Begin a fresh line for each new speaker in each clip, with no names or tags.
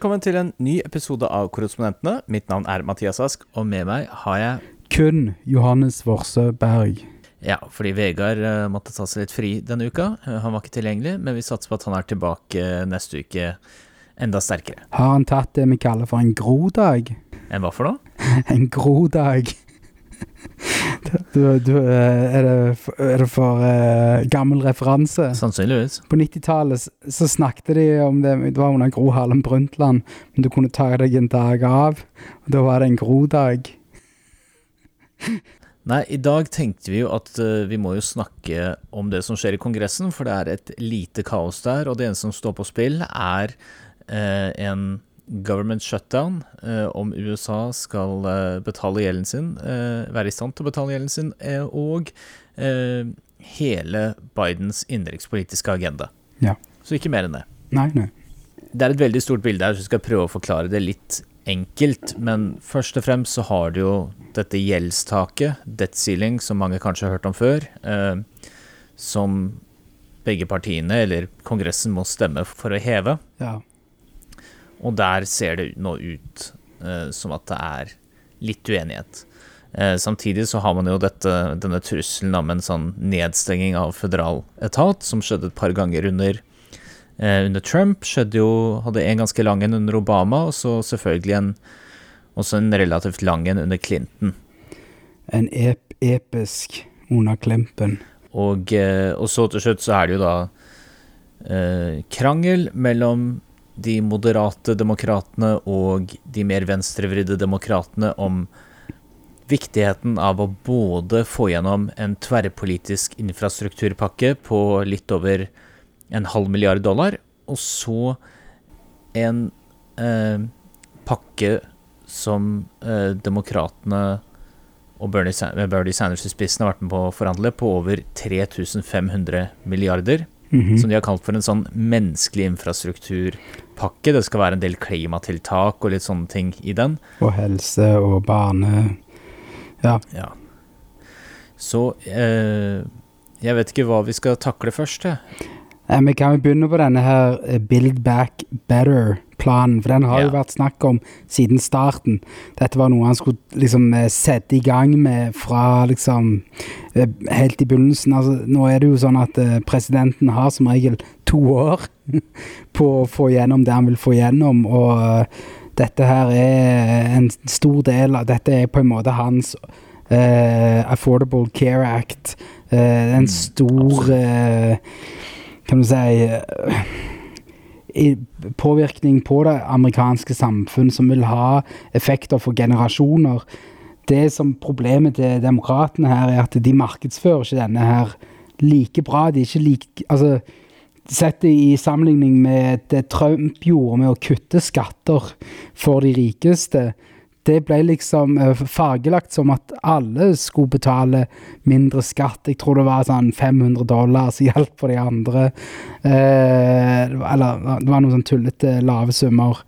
Velkommen til en ny episode av Korrespondentene. Mitt navn er Mathias Ask, og med meg har jeg
Kun Johannes Worse Berg.
Ja, fordi Vegard uh, måtte ta seg litt fri denne uka. Uh, han var ikke tilgjengelig, men vi satser på at han er tilbake uh, neste uke enda sterkere.
Har han tatt det vi kaller for en grodag?
En hva for noe?
en grodag. Du, du, er, det, er, det, for uh, gammel referanse?
Sannsynligvis.
På 90-tallet så snakket de om det Det var under Gro Harlem Brundtland, men du kunne ta deg en dag av. Og da var det en Gro-dag.
Nei, i dag tenkte vi jo at uh, vi må jo snakke om det som skjer i Kongressen, for det er et lite kaos der, og det eneste som står på spill, er uh, en government shutdown, uh, om USA skal betale gjelden sin, være i stand til å betale gjelden sin, og hele Bidens innenrikspolitiske agenda.
Ja.
Så ikke mer enn det.
Nei, nei.
Det er et veldig stort bilde her, så jeg skal prøve å forklare det litt enkelt, men først og fremst så har du jo dette gjeldstaket, debt ceiling, som mange kanskje har hørt om før, eh, som begge partiene, eller Kongressen, må stemme for å heve.
Ja.
Og der ser det nå ut eh, som at det er litt uenighet. Eh, samtidig så har man jo dette, denne trusselen om en sånn nedstenging av føderal etat, som skjedde et par ganger under eh, under Trump. Skjedde jo, hadde en ganske lang en under Obama, og så selvfølgelig en, også en relativt lang en under Clinton.
En ep episk under Klempen.
Og, eh, og, så til slutt så er det jo da eh, krangel mellom de moderate demokratene og de mer venstrevridde demokratene om viktigheten av å både få gjennom en tverrpolitisk infrastrukturpakke på litt over en halv milliard dollar, og så en eh, pakke som eh, demokratene og Bernie, Bernie, Sanders i spissen har vært med på å forhandle, på over 3500 milliarder. Mm -hmm. Som de har kalt for en sånn menneskelig infrastrukturpakke. Det skal være en del klimatiltak og litt sånne ting i den.
Og helse og bane. Ja.
ja. Så eh, jeg vet ikke hva vi skal takle først, jeg.
Eh, vi kan jo begynne på denne her eh, Build Back Better-planen, for den har ja. jo vært snakk om siden starten. Dette var noe han skulle liksom eh, sette i gang med fra liksom helt i begynnelsen. Altså, nå er det jo sånn at presidenten har som regel to år på å få gjennom det han vil få gjennom, og dette her er en stor del av Dette er på en måte hans uh, Affordable Care Act. Uh, en mm, stor uh, kan du si påvirkning på det amerikanske samfunn som vil ha effekter for generasjoner. Det som Problemet til demokratene her er at de markedsfører ikke denne her like bra. De er ikke like altså, Sett i sammenligning med det Trump gjorde med å kutte skatter for de rikeste, det ble liksom uh, fargelagt som at alle skulle betale mindre skatt. Jeg tror det var sånn 500 dollar som hjalp for de andre. Eh, eller det var noen sånn tullete lave summer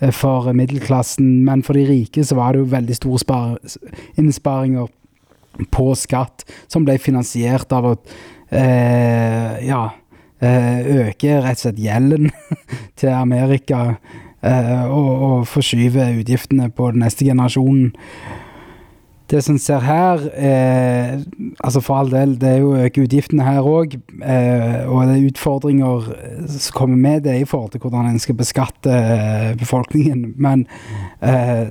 uh, for middelklassen. Men for de rike så var det jo veldig store innsparinger på skatt, som ble finansiert av å ja, øke rett og slett gjelden til Amerika eh, og, og forskyve utgiftene på den neste generasjonen. Det som ser her, eh, altså for all del, det er jo øke utgiftene her òg. Eh, og det er utfordringer som kommer med det i forhold til hvordan en skal beskatte eh, befolkningen. Men eh,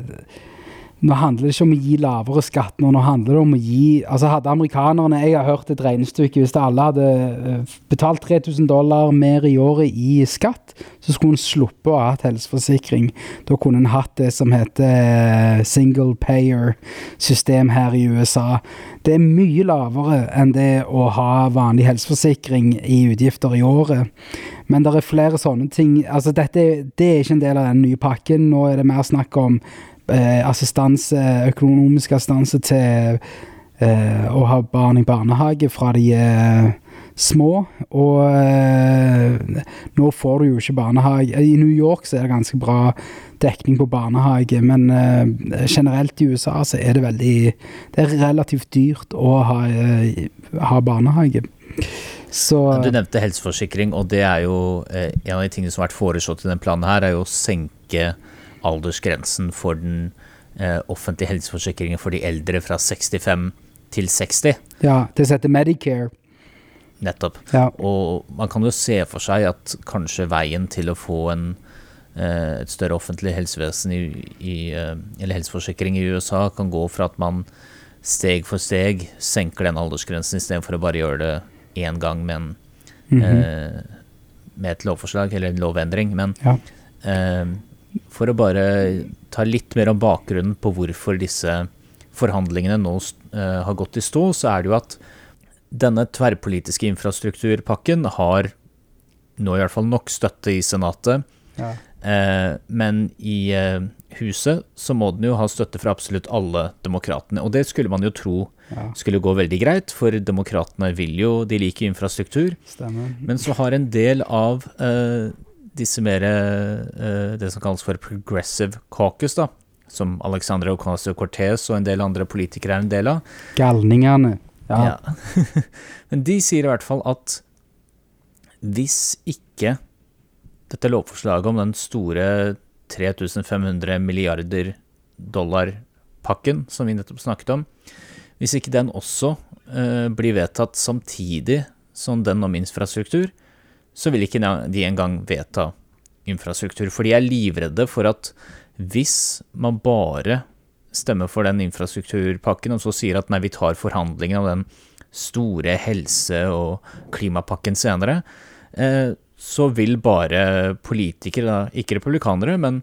nå handler det ikke om å gi lavere skatt, nå handler det om å gi Altså Hadde amerikanerne Jeg har hørt et regnestykke Hvis alle hadde eh, betalt 3000 dollar mer i året i skatt, så skulle en sluppe å ha hatt helseforsikring. Da kunne en hatt det som heter eh, single payer-system her i USA. Det er mye lavere enn det å ha vanlig helseforsikring i utgifter i året. Men det er flere sånne ting. Altså, dette det er ikke en del av den nye pakken. Nå er det mer snakk om assistanse, økonomisk assistanse til eh, å ha barn i barnehage fra de er små. Og eh, nå får du jo ikke barnehage. I New York så er det ganske bra dekning på barnehage, men eh, generelt i USA så er det veldig Det er relativt dyrt å ha, eh, ha barnehage.
Så, du nevnte helseforsikring, og det er jo eh, en av de tingene som har vært foreslått i den planen her, er jo å senke aldersgrensen for den eh, offentlige helseforsikringen for de eldre fra 65 til 60.
Ja, det heter Medicare.
Nettopp.
Ja.
Og man kan jo se for seg at kanskje veien til å få en, eh, et større offentlig helsevesen i, i, eh, eller helseforsikring i USA kan gå fra at man steg for steg senker den aldersgrensen istedenfor å bare gjøre det én gang med, en,
Mhm.
eh, med et lovforslag eller en lovendring. Men
Ja.
eh, for å bare ta litt mer om bakgrunnen på hvorfor disse forhandlingene nå eh, har gått i stå, så er det jo at denne tverrpolitiske infrastrukturpakken har nå i hvert fall nok støtte i Senatet.
Ja.
Eh, men i eh, huset så må den jo ha støtte fra absolutt alle demokratene. Og det skulle man jo tro
ja,
skulle gå veldig greit, for demokratene vil jo, de liker infrastruktur.
stemmer.
Men så har en del av eh, disse mer eh, det som kalles for progressive caucus, da, som Alexandra Ocasio-Cortez og en del andre politikere er en del av,
Galningene. Ja.
ja. Men de sier i hvert fall at hvis ikke dette lovforslaget om den store 3500 milliarder dollar-pakken som vi nettopp snakket om, hvis ikke den også eh, blir vedtatt samtidig som den om infrastruktur, så vil ikke de engang vedta infrastruktur. For de er livredde for at hvis man bare stemmer for den infrastrukturpakken, og så sier at nei, vi tar forhandlingene om den store helse- og klimapakken senere, eh, så vil bare politikere, ikke republikanere, men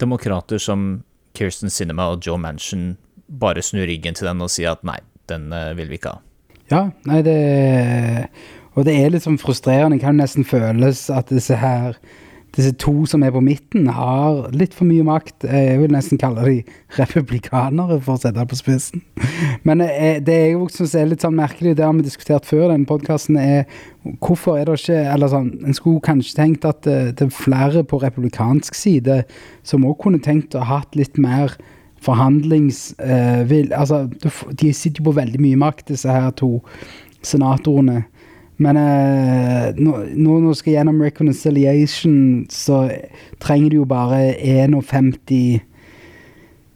demokrater som Kirsten Sinema og Joe Manchin bare snu ryggen til den og si at nei, den eh, vil vi ikke ha.
Ja, nei, det Og det er litt sånn frustrerende. Det kan nesten føles at disse her disse to som er på midten, har litt for mye makt. Jeg vil nesten kalle de republikanere, for å sette det på spissen. Men eh, det jeg også synes er litt sånn merkelig, det har vi diskutert før denne podkasten, er hvorfor er det ikke Eller sånn, en skulle kanskje tenkt at det, det er flere på republikansk side som også kunne tenkt å ha hatt litt mer forhandlingsvil, Eh, altså, de sitter jo på veldig mye makt, disse her to senatorene. Men eh, nå, nå når du skal gjennom reconciliation, så trenger du jo bare 51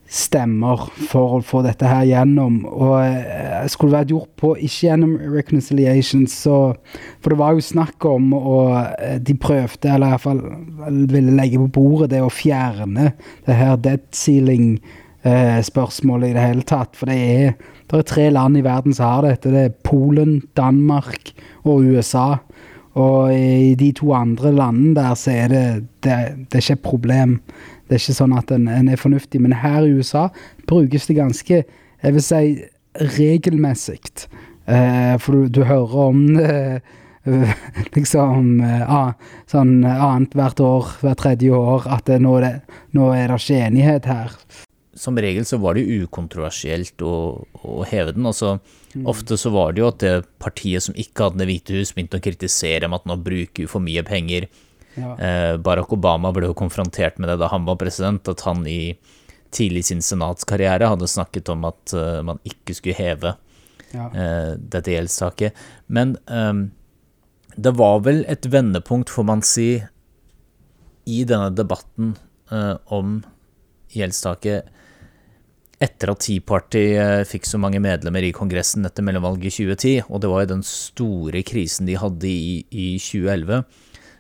stemmer for å få dette her gjennom. Og eh, skulle det vært gjort på ikke gjennom reconciliation, så For det var jo snakk om, og eh, de prøvde, eller i hvert fall ville legge på bordet, det å fjerne det her dead ceiling-spørsmålet i det hele tatt. For det er, det er tre land i verden som har dette. Det er Polen, Danmark og USA. Og i de to andre landene der så er det, det, det er ikke et problem. Det er ikke sånn at en, en er fornuftig. Men her i USA brukes det ganske, jeg vil si, regelmessig. Eh, for du, du hører om det eh, liksom eh, sånn annethvert år, hvert tredje år, at det, nå, det, nå er det ikke enighet her.
Som regel så var det jo ukontroversielt å, å heve den. altså Ofte så var det jo at det partiet som ikke hadde Det hvite hus, begynte å kritisere med at nå bruker vi for mye penger.
Ja.
Eh, Barack Obama ble jo konfrontert med det da han var president, at han i tidlig sin senatskarriere hadde snakket om at eh, man ikke skulle heve
Ja.
eh, dette gjeldstaket. Men um, det var vel et vendepunkt, får man si, i denne debatten uh, om gjeldstaket etter at Tea Party eh, fikk så mange medlemmer i Kongressen etter mellomvalget i 2010, og det var jo den store krisen de hadde i, i 2011.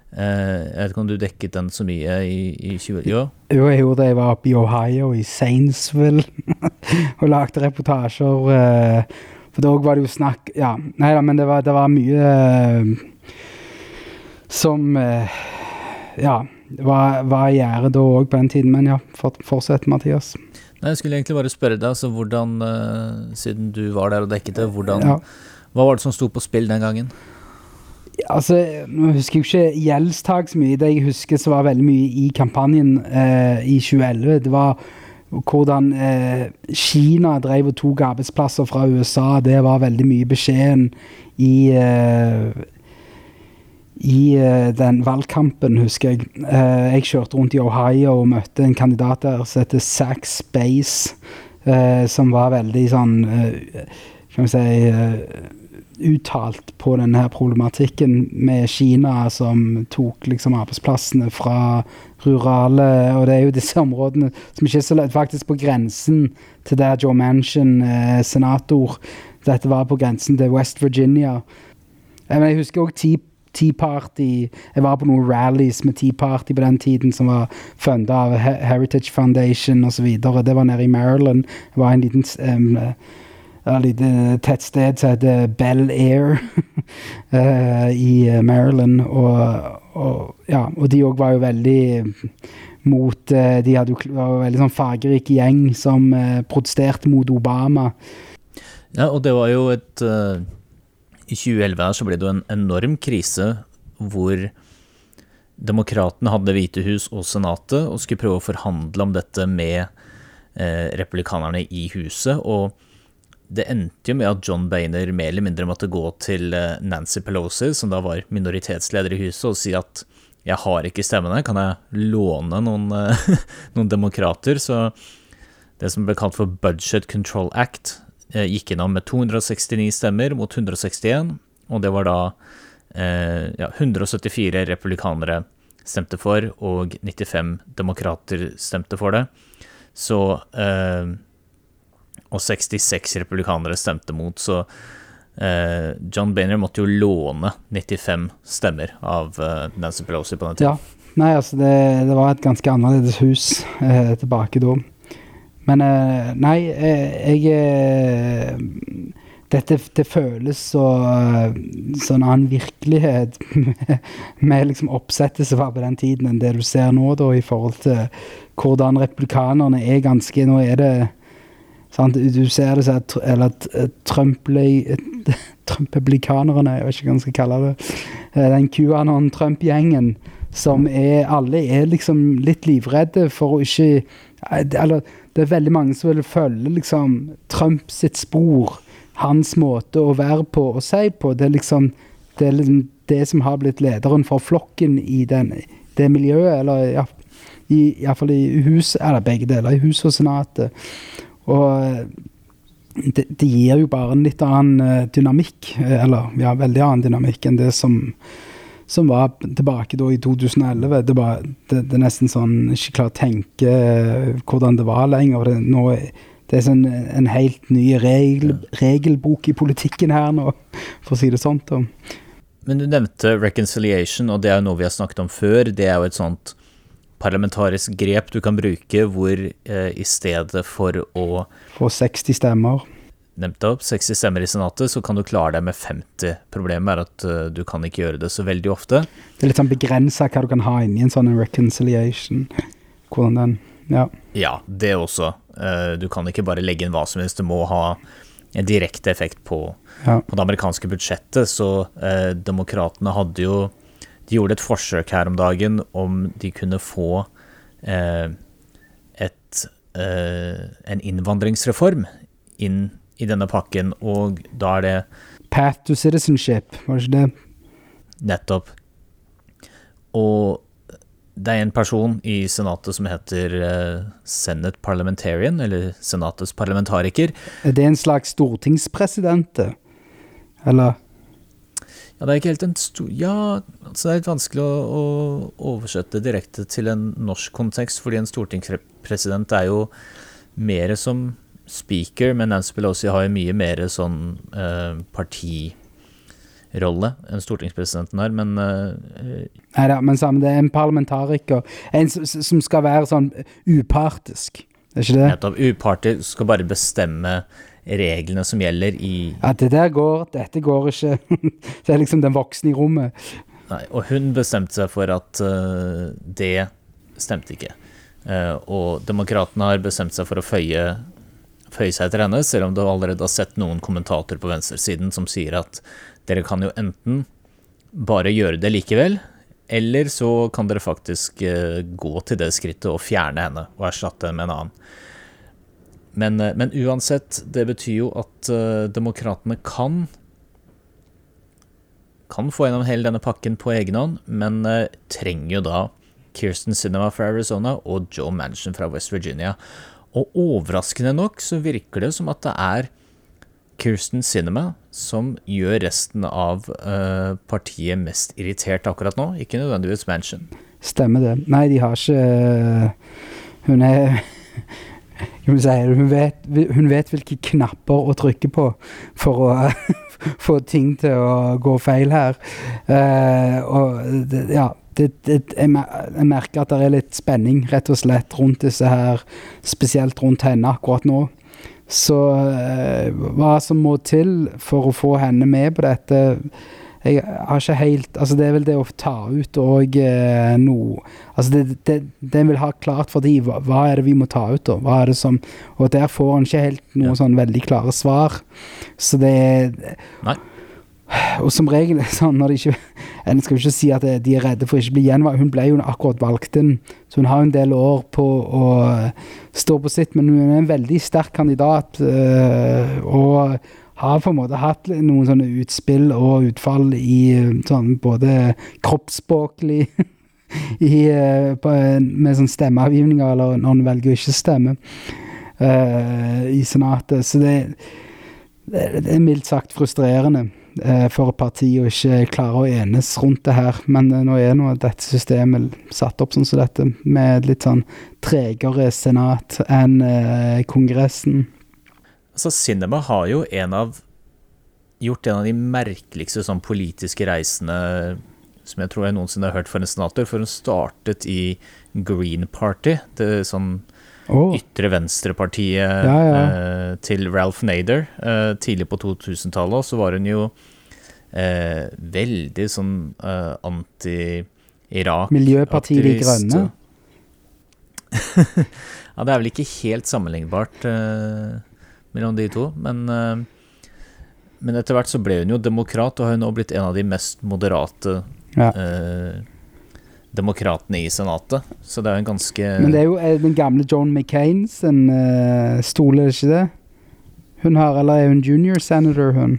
Eh, jeg vet ikke om du dekket den så mye i, i 2011? Jo.
Jeg gjorde det. Jeg var oppe i Ohio, i Sainsville, og lagde reportasjer. eh, For da var det jo snakk Ja, nei da, men det var, det var mye som Ja, var, var i gjære da òg på den tiden. Men ja, fortsett, Mathias.
Nei, Jeg skulle egentlig bare spørre deg, altså hvordan, eh, siden du var der og dekket det, hvordan,
Ja.
hva var det som sto på spill den gangen?
Altså, Nå husker jeg ikke gjeldstak så mye. Det jeg husker som var veldig mye i kampanjen eh, i 2011, det var hvordan eh, Kina drev og tok arbeidsplasser fra USA. Det var veldig mye beskjeden i eh, i eh, den valgkampen, husker jeg. Eh, jeg kjørte rundt i Ohio og møtte en kandidat der som heter Zack Space, eh, som var veldig sånn Kan vi si uttalt på denne her problematikken med Kina som tok liksom arbeidsplassene fra rurale Og det er jo disse områdene som ikke er så lett, faktisk på grensen til der Joe Manchin, eh, senator Dette var på grensen til West Virginia. Jeg, jeg husker òg Tea, Party Jeg var på noen rallies med Tea Party på den tiden, som var funda av Heritage Foundation osv. Det var nede i Maryland. Det var en liten um, et lite tettsted som heter Bell Air uh, i Maryland. Og, og, ja, og de òg var jo veldig mot uh, De hadde jo, var jo veldig sånn fargerik gjeng som uh, protesterte mot Obama.
Ja, og det var jo et I 2011 så ble det jo en enorm krise hvor demokratene hadde Hvite hus og Senatet og skulle prøve å forhandle om dette med republikanerne i huset. og det endte jo med at John Bainer mer eller mindre måtte gå til eh, Nancy Pelosi, som da var minoritetsleder i huset, og si at jeg har ikke stemmene, kan jeg låne noen, eh, noen demokrater? Så det som ble kalt for Budget Control Act, eh, gikk innom med 269 stemmer mot 161, og det var da ja, 174 republikanere stemte for, og 95 demokrater stemte for det. Så eh, og 66 republikanere stemte mot, så eh, John Boehner måtte jo låne 95 stemmer av eh, Nancy Pelosi på den tiden.
Ja, nei, altså det, det var et ganske annerledes hus eh, tilbake da. Men eh, nei, eh, jeg eh, dette det føles så sånn annen virkelighet med, med liksom oppsettet som var på den tiden, enn det du ser nå, da, i forhold til hvordan republikanerne er ganske Nå er det Sant? Du ser det sånn Eller Trump-republikanerne, jeg vet ikke hva man skal kalle det. Den QAnon-Trump-gjengen som er Alle er liksom litt livredde for å ikke eh, Eller det er veldig mange som vil følge liksom Trump sitt spor. Hans måte å være på og si på. Det er liksom det, er liksom det som har blitt lederen for flokken i den, det miljøet. Eller ja, iallfall i, i hus, eller begge deler, i huset og senatet. Og eh, det, det, gir jo bare en litt annen eh, dynamikk, eller ja, veldig annen dynamikk enn det som, som var tilbake da i 2011. Det, var, det, det er nesten sånn ikke klarer å tenke hvordan det var lenger. Det, nå, det er sånn en helt ny regel, regelbok i politikken her nå, for å si det sånn.
Men du nevnte reconciliation, og det er jo noe vi har snakket om før. Det er jo et sånt parlamentarisk grep du kan bruke hvor eh, i stedet for å
Få 60 stemmer.
Nevnte opp 60 stemmer i Senatet, så kan du klare deg med 50. Problemet er at uh, du kan ikke gjøre det så veldig ofte.
Det er litt sånn begrensa hva du kan ha inni en sånn reconciliation. Hvordan den Ja.
Ja, det også. Uh, du kan ikke bare legge inn hva som helst. Du må ha en direkte effekt på, ja. på det amerikanske budsjettet. Så uh, demokratene hadde jo de gjorde et forsøk her om dagen om de kunne få eh, et, eh, en innvandringsreform inn i denne pakken, og da er det
Path to citizenship, var det ikke det?
Nettopp. Og det er en person i Senatet som heter uh, Senate Parliamentarian, eller Senatets parlamentariker.
Er det en slags stortingspresident? Eller?
Ja, det er ikke helt en stor Ja, altså det er litt vanskelig å, å, oversette direkte til en norsk kontekst, fordi en stortingspresident er jo mer som speaker, men Nancy Pelosi har jo mye mer sånn eh, partirolle enn stortingspresidenten har, men eh,
Nei da, men sammen, det er en parlamentariker. En som skal være sånn upartisk, er ikke det?
Nettopp. Upartisk skal bare bestemme reglene som gjelder i
Ja, det der går, dette går ikke. det er liksom den voksne i rommet.
Nei, og hun bestemte seg for at uh, det stemte ikke. Uh, og demokratene har bestemt seg for å føye, føye seg etter henne, selv om du allerede har sett noen kommentatorer på venstresiden som sier at dere kan jo enten bare gjøre det likevel, eller så kan dere faktisk uh, gå til det skrittet og fjerne henne og erstatte henne med en annen. Men, eh, men, uansett, det betyr jo at uh, demokratene kan kan få gjennom hele denne pakken på egen hånd, men trenger jo da Kirsten Sinema fra Arizona og Joe Manchin fra West Virginia. Og overraskende nok så virker det som at det er Kirsten Sinema som gjør resten av uh, partiet mest irritert akkurat nå, ikke nødvendigvis Manchin.
Stemmer det. Nei, de har ikke eh, Hun er Kan vi si hun vet, hun vet hvilke knapper å trykke på for å få ting til å gå feil her. Uh, og ja det, det, jeg, merker at det er litt spenning, rett og slett, rundt disse her, spesielt rundt henne akkurat nå. Så eh, hva som må til for å få henne med på dette Jeg har ikke helt Altså, det er vel det å ta ut og eh, noe Altså, det, det, det vil ha klart for de hva, hva, er det vi må ta ut, da? Hva er det som Og der får han ikke helt noen ja. sånn veldig klare svar. Så det
Nei.
Og som regel sånn når de ikke En skal jo ikke si at de er redde for å ikke bli gjenvalgt. Hun ble jo akkurat valgt inn, så hun har en del år på å stå på sitt. Men hun er en veldig sterk kandidat, øh, og har på en måte hatt noen sånne utspill og utfall i sånn både kroppsspråklig i, på, med sånn stemmeavgivninger, eller når hun velger å ikke stemme i Senatet. Så det, det, er mildt sagt frustrerende eh, for et parti å ikke klare å enes rundt det her. Men eh, nå er nå dette systemet satt opp sånn som dette, med litt sånn tregere senat enn eh, Kongressen.
Altså, Cinema har jo en av gjort en av de merkeligste sånn politiske reisene som jeg tror jeg noensinne har hørt for en senator, for hun startet i Green Party, det sånn oh. ytre venstre-partiet ja, ja. eh, til Ralph Nader eh, tidlig på 2000-tallet. Så var hun jo eh, veldig sånn eh, anti-Irak.
Miljøpartiet De Grønne?
ja, det er vel ikke helt sammenlignbart eh, mellom de to, men eh, men etter hvert så ble hun jo demokrat, og har nå blitt en av de mest moderate ja. eh, demokratene i Senatet. Så det er jo en ganske
Men det er jo den gamle John McCain sin uh, stol, er ikke det? Hun har, eller er hun junior senator, hun?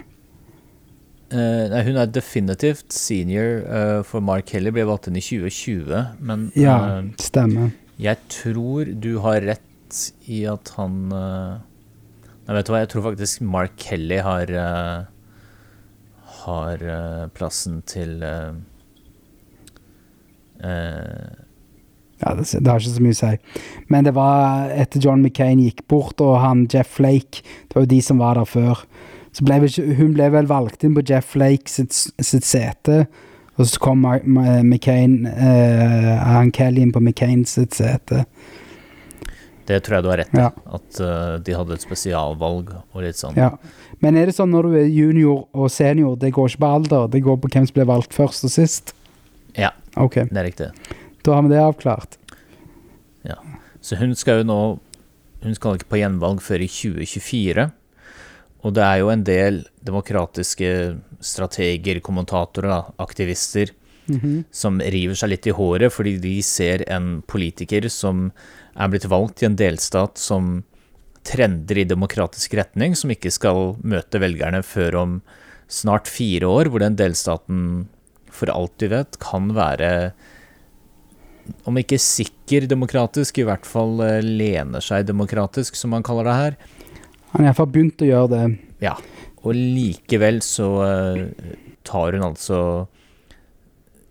Uh, nei, hun er definitivt senior, uh, for Mark Kelly ble valgt inn i 2020, men
Ja, stemmer.
Jeg tror du har rett i at han Nei, vet du hva, jeg tror faktisk Mark Kelly har har plassen til
Uh, ja, det, det, har ikke så mye å si. Men det var etter John McCain gikk bort, og han Jeff Flake Det var jo de som var der før. Så ble vel, hun ble vel valgt inn på Jeff Flake sitt, sitt sete. Og så kom McCain uh, han Kelly inn på McCain sitt sete.
Det tror jeg du har rett i. Ja. At uh, de hadde et spesialvalg og litt sånn.
Ja. Men er det sånn når du er junior og senior, det går ikke på alder, det går på hvem som ble valgt først og sist?
Ja,
Ok.
det er riktig.
Da har vi det avklart.
Ja. Så hun skal jo nå Hun skal ikke på gjenvalg før i 2024. Og det er jo en del demokratiske strateger, kommentatorer, aktivister,
mm -hmm.
som river seg litt i håret fordi de ser en politiker som er blitt valgt i en delstat som trender i demokratisk retning, som ikke skal møte velgerne før om snart fire år, hvor den delstaten for alt vi vet, kan være om ikke sikker demokratisk, i hvert fall eh, lener seg demokratisk, som man kaller det her.
Han har iallfall begynt å gjøre det.
Ja, og likevel så uh, tar hun altså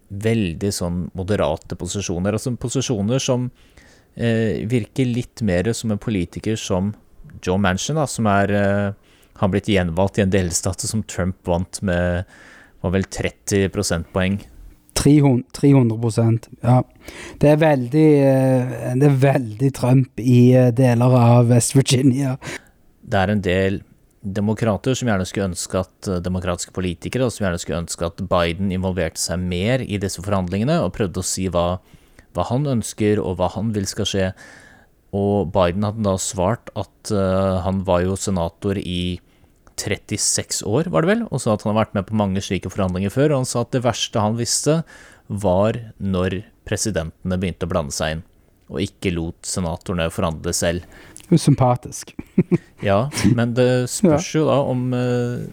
veldig sånn moderate posisjoner. Altså posisjoner som eh, virker litt mer som en politiker som Joe Manchin, da, som er eh, har blitt gjenvalgt i en delstat som Trump vant med var vel 30 prosentpoeng.
300, 300% ja. Det er veldig eh, Det er veldig Trump i eh, deler av West Virginia.
Det er en del demokrater som gjerne skulle ønske at eh, demokratiske politikere som gjerne skulle ønske at Biden involverte seg mer i disse forhandlingene og prøvde å si hva, hva han ønsker og hva han vil skal skje. Og Biden hadde da svart at uh, han var jo senator i 36 år, var det vel, og sa at han har vært med på mange slike forhandlinger før. Og han sa at det verste han visste, var når presidentene begynte å blande seg inn, og ikke lot senatorene forhandle selv.
Sympatisk.
ja, men det spørs jo da om uh,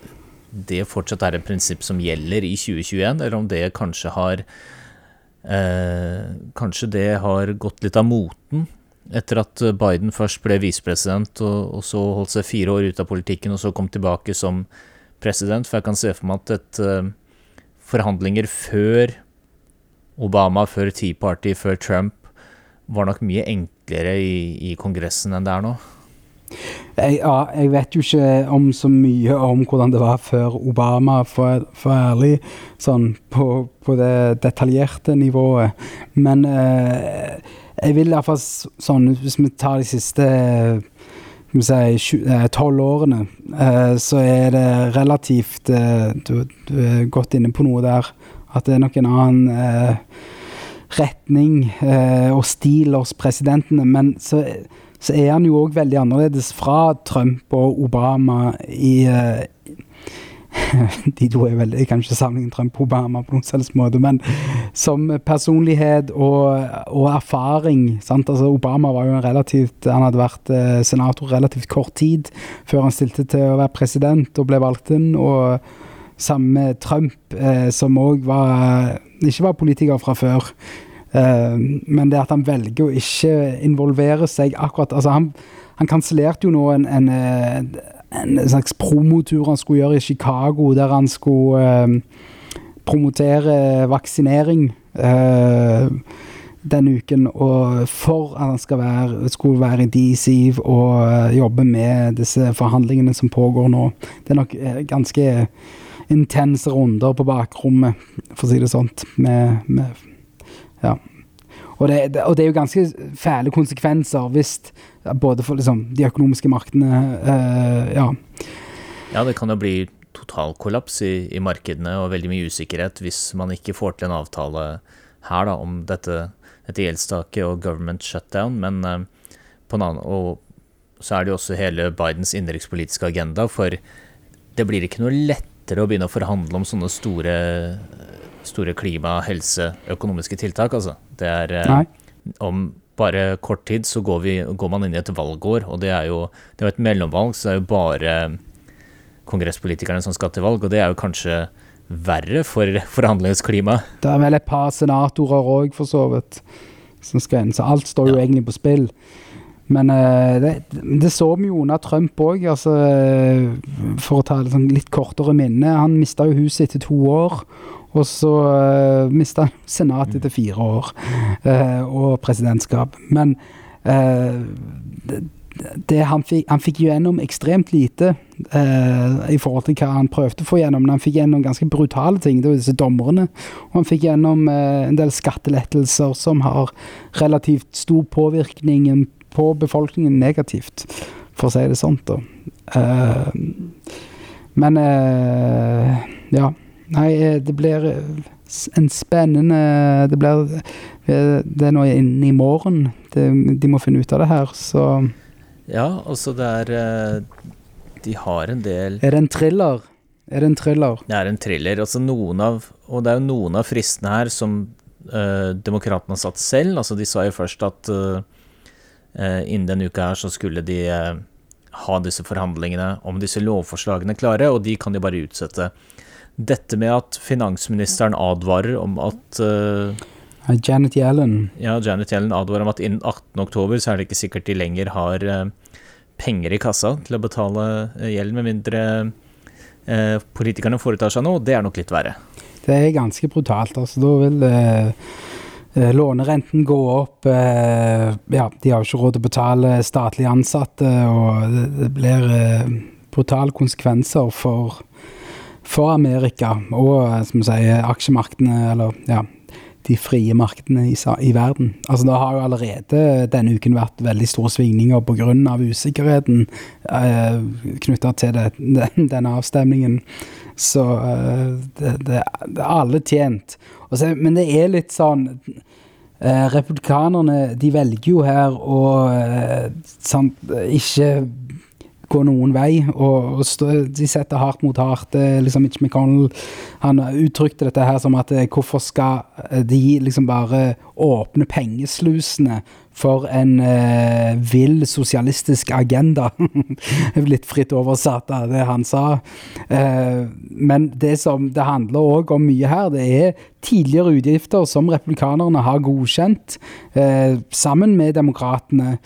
det fortsatt er et prinsipp som gjelder i 2021, eller om det kanskje har eh, Kanskje det har gått litt av moten etter at Biden først ble visepresident, og, og, så holdt seg fire år ute av politikken, og så kom tilbake som president. For jeg kan se for meg at et, uh, forhandlinger før Obama, før Tea Party, før Trump, var nok mye enklere i, i Kongressen enn det er nå.
Jeg, ja, jeg vet jo ikke om så mye om hvordan det var før Obama, for, for ærlig, sånn på, på, det detaljerte nivået. Men eh, jeg vil iallfall sånn, hvis vi tar de siste si, eh, tolv årene, eh, så er det relativt eh, du, du, er godt inne på noe der. At det er nok en annen retning og stil hos presidentene. Men så så er han jo òg veldig annerledes fra Trump og Obama i De to er veldig Jeg kan ikke sammenligne Trump og Obama på noen selvs måte, men som personlighet og, og erfaring? Altså, Obama var jo en relativt Han hadde vært uh, senator relativt kort tid før han stilte til å være president og ble valgt inn. og sammen med Trump, eh, som òg var ikke var politiker fra før. Eh, men det at han velger å ikke involvere seg akkurat altså Han, han kansellerte jo nå en, en, en, slags promotur han skulle gjøre i Chicago, der han skulle eh, promotere vaksinering eh, denne uken. Og for at han være, skulle være i DC og jobbe med disse forhandlingene som pågår nå. Det er nok ganske intense runder på bakrommet, for å si det sånn. med, med ja. Og det, og det, er jo ganske fæle konsekvenser hvis Både for liksom, de økonomiske markedene uh, Ja.
Ja, det kan jo bli totalkollaps i, i markedene og veldig mye usikkerhet hvis man ikke får til en avtale her da, om dette, dette gjeldstaket og government shutdown. Men uh, på en annen, og så er det jo også hele Bidens innenrikspolitiske agenda, for det blir ikke noe lettere å begynne å forhandle om sånne store store klima-, helse-, økonomiske tiltak, altså. Det er eh, Om bare kort tid så går, vi, går, man inn i et valgår, og det er jo det er et mellomvalg, så det er jo bare kongresspolitikerne som skal til valg, og det er jo kanskje verre for forhandlingsklimaet.
Det er vel et par senatorer òg, for så vidt, som skal inn, så alt står jo ja. egentlig på spill. Men uh, det, det, så vi jo under Trump òg, altså, for å ta et sånn litt kortere minne. Han mista jo huset etter to år. Og så uh, eh, mista han senatet etter fire år, uh, og presidentskap. Men uh, det, det han, fikk, han fikk gjennom ekstremt lite uh, i forhold til hva han prøvde å få gjennom. Men han fikk gjennom ganske brutale ting. Det var disse dommerne. Og han fikk gjennom en del skattelettelser som har relativt stor påvirkning på befolkningen negativt, for å si det sånn. da. men ja. Nei, eh, det blir eh, en spennende Det blir eh, Det er nå inne i morgen. Det, de må finne ut av det her, så
Ja, altså det er De har en del
Er det en thriller? Er det en thriller?
Det er en thriller. Altså noen av Og det er jo noen av fristene her som uh, demokratene har satt selv. Altså de sa jo først at uh, innen denne uka her så skulle de uh, ha disse forhandlingene om disse lovforslagene klare, og de kan de bare utsette dette med at finansministeren advarer om at uh,
Janet Yellen.
Ja, Janet Yellen advarer om at innen 18.10 så er det ikke sikkert de lenger har uh, penger i kassa til å betale uh, gjelden, med mindre uh, politikerne foretar seg noe. Det er nok litt verre.
Det er ganske brutalt. altså Da vil lånerenten gå opp. ja, de har jo ikke råd til å betale statlige ansatte, og det, det blir brutale konsekvenser for for Amerika og som sier, aksjemarkedene, eller ja, de frie markedene i, i, verden. Altså Det har jo allerede denne uken vært veldig store svingninger pga. usikkerheten eh, knytta til det, den, denne avstemningen. Så eh, det, det, er alle tjent. Så, men det er litt sånn eh, Republikanerne de velger jo her å eh, sant, ikke gå noen vei. Og, og de setter hardt mot hardt. Liksom Mitch McConnell han uttrykte dette her som at eh, hvorfor skal eh, de liksom bare åpne pengeslusene for en eh, vill sosialistisk agenda. Litt fritt oversatt av det han sa. Eh, men det som det handler òg om mye her, det er tidligere utgifter som republikanerne har godkjent eh, sammen med demokratene.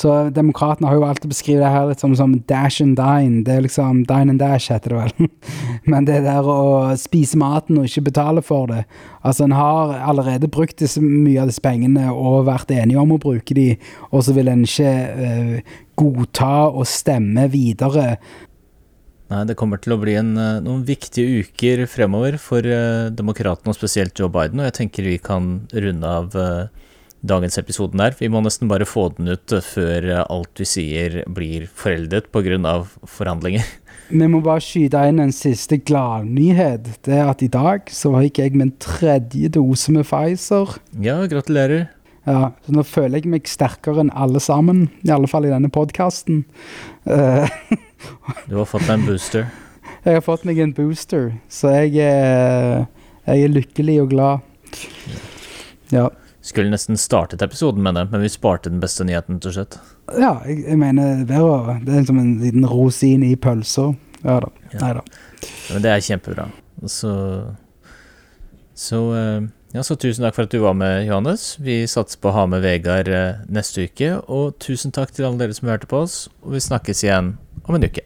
Så Demokratene har jo valgt å beskrive det her litt som, som dash and dine. Det er liksom Dine and dash, heter det vel. Men det der å spise maten og ikke betale for det Altså, en har allerede brukt disse, mye av disse pengene og vært enige om å bruke de, og så vil en ikke uh, godta og stemme videre.
Nei, det kommer til å bli en, eh, noen viktige uker fremover for uh, demokratene, og spesielt Joe Biden, og jeg tenker vi kan runde av uh, dagens episoden der. Vi må nesten bare få den ut før alt vi sier blir foreldet pga. forhandlinger.
Vi må bare skyte inn en siste gladnyhet. Det er at i dag så gikk jeg min tredje dose med Pfizer.
Ja, gratulerer.
Ja, så Nå føler jeg meg sterkere enn alle sammen, i alle fall i denne podkasten. Uh,
du har fått deg en booster?
Jeg har fått meg en booster, så jeg er, jeg er lykkelig og glad. Ja.
Skulle nesten startet episoden med det, men vi sparte den beste nyheten til slutt.
Ja, jeg, jeg mener det er, det er som en liten rosin i pølsa. Ja da. Ja. Nei da.
Ja, men det er kjempebra. Så, så eh, ja, så tusen takk for at du var med, Johannes. Vi satser på å ha med Vegard eh, neste uke. Og tusen takk til alle dere som hørte på oss, og vi snakkes igjen om en uke.